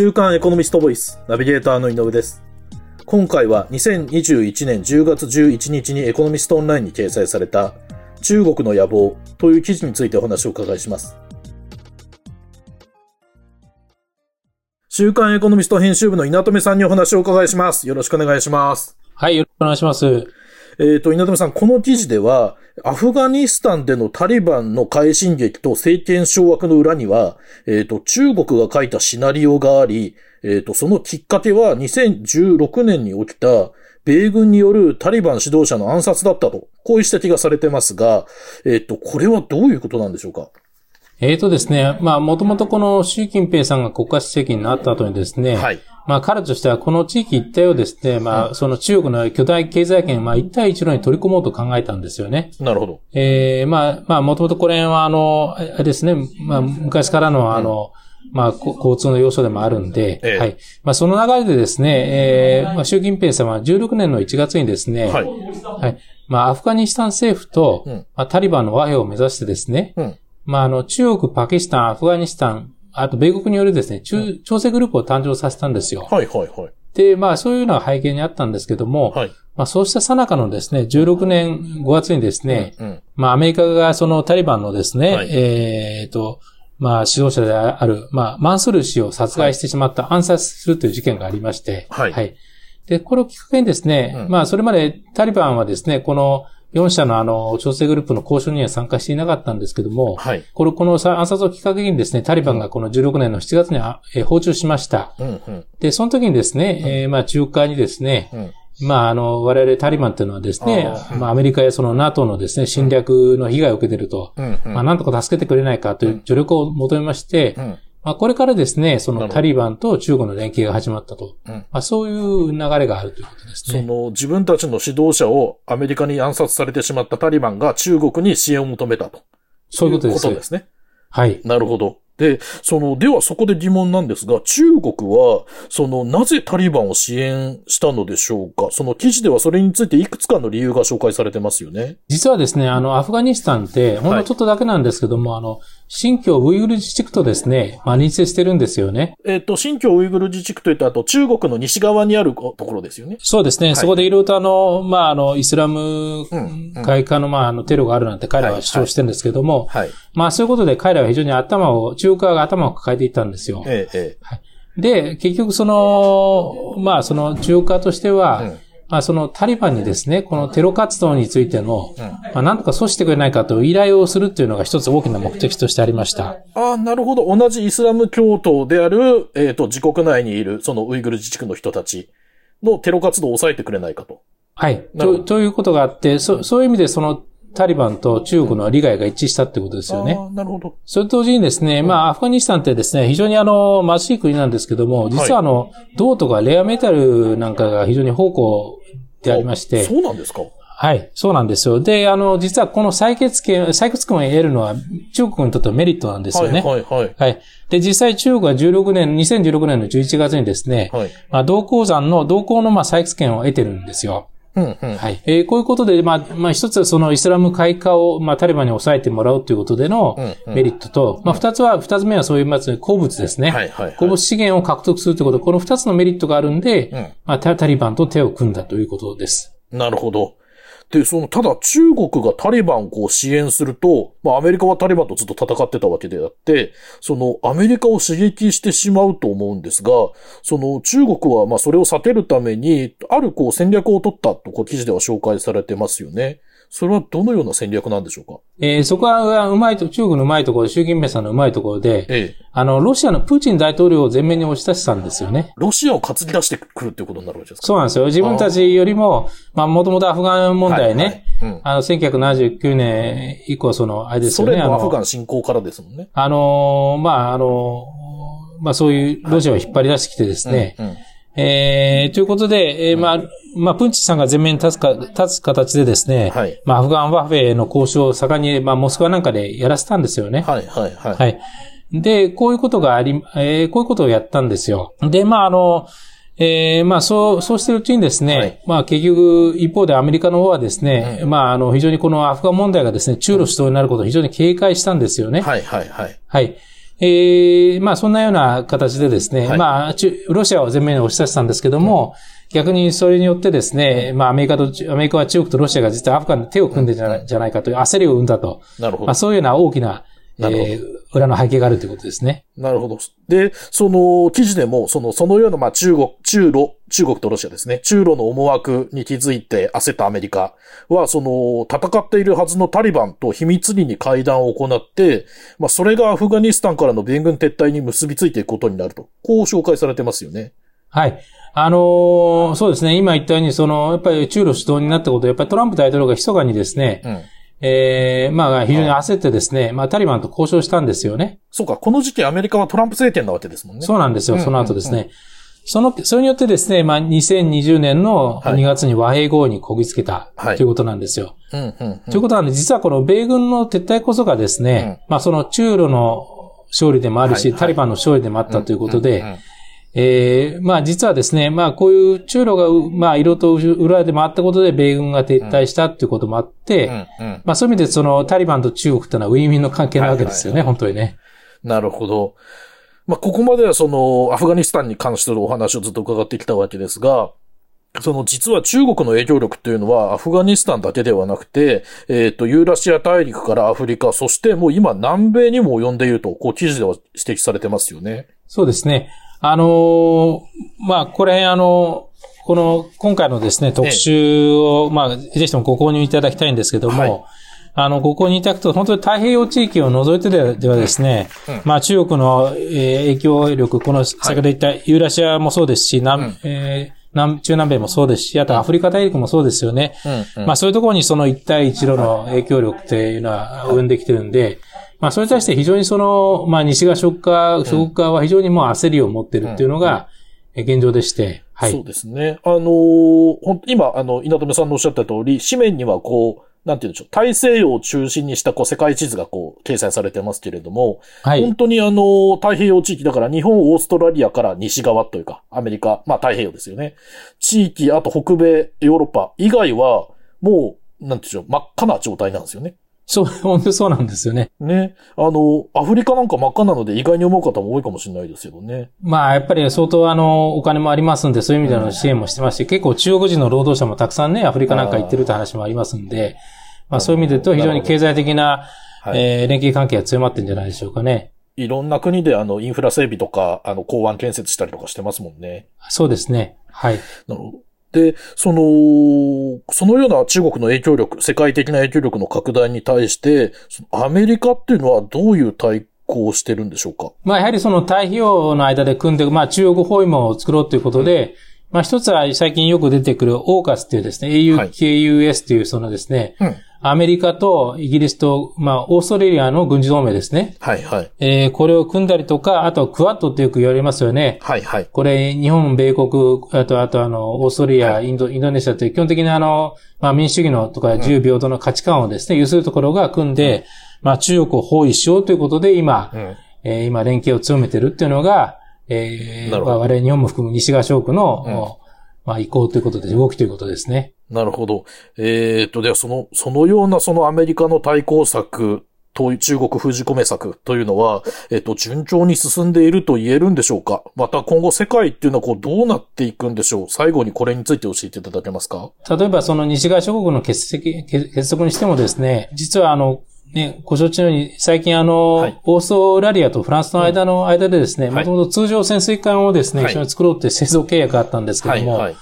週刊エコノミストボイスナビゲーターの井上です。今回は2021年10月11日にエコノミストオンラインに掲載された中国の野望という記事についてお話をお伺いします。週刊エコノミスト編集部の稲富さんにお話をお伺いします。よろしくお願いします。はい、よろしくお願いします。えっ、と、稲富さん、この記事では、アフガニスタンでのタリバンの快進撃と政権掌握の裏には、えっ、と、中国が書いたシナリオがあり、えっ、と、そのきっかけは2016年に起きた、米軍によるタリバン指導者の暗殺だったと、こういう指摘がされてますが、えっ、と、これはどういうことなんでしょうか？えーとですね、まあ、もともとこの習近平さんが国家主席になった後にですね、はい。まあ、彼としてはこの地域一帯をですね、まあ、その中国の巨大経済圏、まあ、一帯一路に取り込もうと考えたんですよね。なるほど。えー、まあ、まあ、もともとこれは、あの、あれですね、まあ、昔からの、あの、まあ、こ交通の要所でもあるんで、ええはい。まあ、その流れでですね、えー、まあ、習近平さんは16年の1月にですね、はい。はい。まあ、アフガニスタン政府と、うんまあ、タリバンの和平を目指してですね、うん。まあ、あの、中国、パキスタン、アフガニスタン、あと米国によるですね、中、調整グループを誕生させたんですよ。はい、はい、はい。で、まあ、そういうのが背景にあったんですけども、はい。まあ、そうした最中のですね、16年5月にですね、うん。まあ、アメリカがそのタリバンのですね、はいえっ、と、まあ、指導者である、まあ、マンスール氏を殺害してしまった、暗殺するという事件がありまして、はいで、これをきっかけにですね、うんまあ、それまでタリバンはですね、この4社のあの、調整グループの交渉には参加していなかったんですけども、はい。これ、この暗殺をきっかけにですね、タリバンがこの16年の7月にあえー訪中しました。うん、うん。で、その時にですね、えーまあ、中華にですね、うん。まあ、あの、我々タリバンっていうのはですねあ、まあ、アメリカやその NATO のですね、侵略の被害を受けていると、うん、うん。まあ、なんとか助けてくれないかという助力を求めまして、うん。まあ、これからですね、そのタリバンと中国の連携が始まったと。うんまあ、そういう流れがあるということですね。その自分たちの指導者をアメリカに暗殺されてしまったタリバンが中国に支援を求めたと。そういうこと。ですね。はい。なるほど。で、その、ではそこで疑問なんですが、中国は、その、なぜタリバンを支援したのでしょうか？その記事ではそれについていくつかの理由が紹介されてますよね。実はですね、あの、アフガニスタンって、ほんのちょっとだけなんですけども、あの、新疆ウイグル自治区とですね、まあ、隣接してるんですよね。えっ、と、新疆ウイグル自治区といったあと、中国の西側にあるところですよね。そうですね。いそこでいろいろとあの、まあ、あの、イスラムうんうん会化の、まあ、あの、テロがあるなんて彼らは主張してるんですけども、はい。まあ、そういうことで彼らは非常に頭を、中華が頭を抱えていったんですよ。ええ、えで、結局その、まあ、その中華としては、うんまあ、そのタリバンにですね、このテロ活動についての、うんまあ、なんとか阻止してくれないかと依頼をするっていうのが一つ大きな目的としてありました。え。ああ、なるほど。同じイスラム教徒である、えっ、と、自国内にいる、そのウイグル自治区の人たちのテロ活動を抑えてくれないかと。はい。とということがあって、そそういう意味でそのタリバンと中国の利害が一致したってことですよね。なるほど。それと同時にですね、まあ、アフガニスタンってですね、非常にあの、貧しい国なんですけども、実はあの、銅とかレアメタルなんかが非常に宝庫でありまして、そうなんですか？はい、そうなんですよ。で、あの、実はこの採血権、採血権を得るのは中国にとってはメリットなんですよね。はい、はい、はい。はい。で、実際中国は16年、2016年の11月にですね、はい。まあ、銅鉱山の、銅鉱のまあ採掘権を得てるんですよ。うん、うん。はい。えーこういうことで、まあ、まあ、一つはそのイスラム開化を、まあ、タリバンに抑えてもらうということでのうんうんメリットと、まあ、二つは、二つ目はそういう、まず、鉱物ですね。はい、はい、はい。鉱物資源を獲得するということ、この二つのメリットがあるんで、うんまあ、タタリバンと手を組んだということです。なるほど。で、その、ただ中国がタリバンをこう支援すると、まあアメリカはタリバンとずっと戦ってたわけであって、そのアメリカを刺激してしまうと思うんですが、その中国はまあそれを避けるために、あるこう戦略を取ったとこう記事では紹介されてますよね。それはどのような戦略なんでしょうか？えーそこは、うまいと、中国のうまいところ、習近平さんのうまいところで、ええ。あの、ロシアのプーチン大統領を前面に押し出したんですよね。ロシアを担ぎ出してくるっていうことになるわけですか？そうなんですよ。自分たちよりも、まあ、もともとアフガン問題ね、はいはいうんあの、1979年以降、その、あれですよね。ソ連のアフガン侵攻からですもんね。あのーまあ、あのーまあ、そういうロシアを引っ張り出してきてですね、うんうんえー、ということで、えーまあ、まあ、プンチさんが前面に立つか、立つ形でですね、はいまあ、アフガン和平の交渉を盛んに、まあ、モスクワなんかでやらせたんですよね。はい、はい、はい。はい。で、こういうことがあり、えーこういうことをやったんですよ。で、まあ、あの、えーまあ、そう、そうしてるうちにですね、はいまあ、結局、一方でアメリカの方はですね、まあ、あの、非常にこのアフガン問題がですね、中ロ主導になることを非常に警戒したんですよね。はい、はい、はい。はい。えー、まあそんなような形でですね、はいまあ、ちロシアを前面に押し出したんですけども、逆にそれによってですね、まあアメリカと、アメリカは中国とロシアが実はアフガンで手を組んでじゃないじゃないかという焦りを生んだと。なるほどまあ。そういうような大きな、えー、裏の背景があるということですね。なるほど。で、その記事でも、その、そのような、まあ、中国、中ロ、中国とロシアですね。中ロの思惑に気づいて焦ったアメリカは、その、戦っているはずのタリバンと秘密裏に会談を行って、まあ、それがアフガニスタンからの米軍撤退に結びついていくことになると。こう紹介されてますよね。はい。あのーそうですね。今言ったように、その、やっぱり中ロ主導になったことで、やっぱりトランプ大統領が密かにですね、うん。えー、まあ、非常に焦ってですね、まあ、タリバンと交渉したんですよね。そうか、この時期アメリカはトランプ政権なわけですもんね。そうなんですよ、うんその後ですね。その、それによってですね、まあ、2020年のはい2月に和平合意にこぎつけた、はいということなんですよ。うん、うん、うん。ということなんで、実はこの米軍の撤退こそがですね、まあ、その中ロの勝利でもあるし、はいはいタリバンの勝利でもあったということで、うんうんえーまあ実はですね、まあこういう中ロがう、まあ色と裏で回ったことで米軍が撤退したっていうこともあって、うん、うん。まあそういう意味でそのタリバンと中国ってのはウィンウィンの関係なわけですよね、本当にね。なるほど。まあ、ここまではその、アフガニスタンに関するお話をずっと伺ってきたわけですが、その実は中国の影響力っていうのはアフガニスタンだけではなくて、えっ、と、ユーラシア大陸からアフリカ、そしてもう今南米にも及んでいると、こう記事では指摘されてますよね。そうですね。あのーまあこれあの、この今回のですね、特集を、まあぜひともご購入いただきたいんですけども、はい。あの、ご購入いただくと、本当に太平洋地域を除いてでではですね、うん。まあ中国の、えー影響力、この先ほど言ったユーラシアもそうですし、南、うん。えー南、中南米もそうですし、あとアフリカ大陸もそうですよね。うん、うん。まあそういうところにその一帯一路の影響力っていうのは生んできてるんで、まあそれに対して非常にその、まあ西側諸国側、諸国側は非常にもう焦りを持ってるっていうのがえ現状でして、はい。そうですね。あのーほん今、あの、稲留さんのおっしゃった通り、紙面にはこう、なんて言うんでしょう、大西洋を中心にしたこう世界地図がこう、掲載されてますけれども、はい本。当にあの、太平洋地域だから日本、オーストラリアから西側というか、アメリカ、まあ太平洋ですよね。地域、あと北米、ヨーロッパ以外は、もう、なんていうんでしょう、真っ赤な状態なんですよね。そう、本当にそうなんですよね。ね。あの、アフリカなんか真っ赤なので意外に思う方も多いかもしれないですけどね。まあやっぱり相当あの、お金もありますんで、そういう意味での支援もしてますし、結構中国人の労働者もたくさんね、アフリカなんか行ってるって話もありますんで、まあそういう意味で言うと非常に経済的な、はいえー連携関係が強まってるんじゃないでしょうかね。いろんな国であの、インフラ整備とか、あの、港湾建設したりとかしてますもんね。そうですね。はい。なるほど。で、その、そのような中国の影響力、世界的な影響力の拡大に対して、アメリカっていうのはどういう対抗をしてるんでしょうか？まあやはりその太平洋の間で組んで、まあ中国包囲網を作ろうということで、まあ一つは最近よく出てくるオーカスっていうですね、はい AUKUS っていうそのですね、うん。アメリカとイギリスと、まあオーストラリアの軍事同盟ですね。はいはい。えーこれを組んだりとか、あとクワッドってよく言われますよね。はいはい。これ、日本、米国、あと、あと、あの、オーストラリア、インド、インドネシアという基本的な、あの、まあ、民主主義のとか自由平等の価値観をですね、有するところが組んで、まあ、中国を包囲しようということで、今、うん。えー今、連携を強めてるっていうのが、えー我々日本も含む西側諸国の、まあ、意向ということで、動きということですね。なるほど。えっ、と、ではその、そのようなそのアメリカの対抗策と中国封じ込め策というのは、えっ、と、順調に進んでいると言えるんでしょうか？また今後世界っていうのはこうどうなっていくんでしょう？最後にこれについて教えていただけますか？例えば、その西側諸国の結績結結束にしてもですね、実はあの、ね、ご承知のように、最近あの、はい。オーストラリアとフランスの間の間でですね、はい。もともと通常潜水艦をですね、はい。一緒に作ろうって製造契約があったんですけども、はい。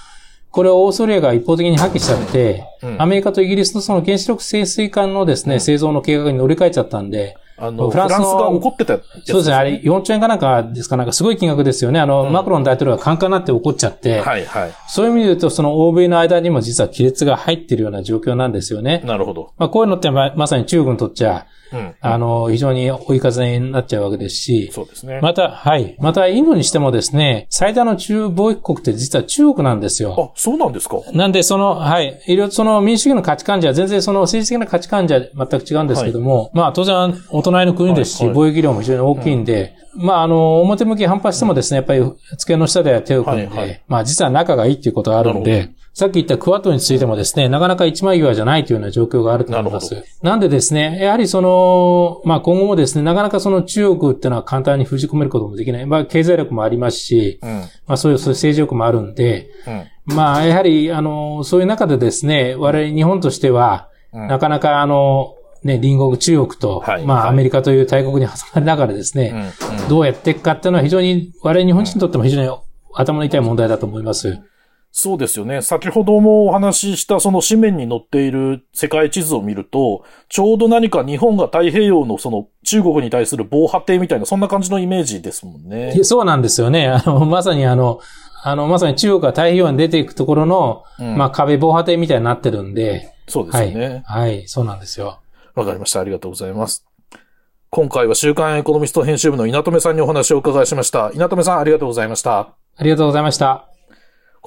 これをオーストラリアが一方的に破棄しちゃって、うんアメリカとイギリスのその原子力潜水艦のですね、製造の計画に乗り換えちゃったんで、あの、フフランスが怒ってたそうですね、あれ4兆円かなんかですかなんかすごい金額ですよね。あの、マクロン大統領がカンカンになって怒っちゃって、はいはい。そういう意味で言うと、その欧米の間にも実は亀裂が入っているような状況なんですよね。なるほど。まあ、こういうのってままさに中国にとっちゃ、うん。あの、非常に追い風になっちゃうわけですし、そうですね。また、はい。また、インドにしてもですね、最大の中貿易国って実は中国なんですよ。あ、そうなんですか？なんで、その、はい。いろいろその民主主義の価値観じゃ、全然その政治的な価値観じゃ全く違うんですけども、まあ、当然、お隣の国ですし、はいはい貿易量も非常に大きいんで、まあ、あの、表向き反発してもですね、やっぱり、机の下では手を組んで、はいはいまあ、実は仲がいいっていうことがあるんで、さっき言ったクワッドについてもですね、なかなか一枚岩じゃないというような状況があると思います。なんでですね、やはりその、まあ今後もですね、なかなかその中国っていうのは簡単に封じ込めることもできない。まあ経済力もありますし、うん。まあそういうそういう政治力もあるんで、うん。まあやはり、あの、そういう中でですね、我々日本としては、うんなかなかあの、ね、隣国中国と、はいまあ、はいアメリカという大国に挟まれながらですね、うん。どうやっていくかっていうのは非常に、我々日本人にとっても非常に頭の痛い問題だと思います。そうですよね。先ほどもお話ししたその紙面に載っている世界地図を見ると、ちょうど何か日本が太平洋のその中国に対する防波堤みたいな、そんな感じのイメージですもんね。そうなんですよね。あの、まさにあの、あの、まさに中国が太平洋に出ていくところの、うんまあ壁防波堤みたいになってるんで、そうですはい。よね。はい、そうなんですよ。わ、かりました。ありがとうございます。今回は週刊エコノミスト編集部の稲留さんにお話をお伺いしました。稲留さんありがとうございました。ありがとうございました。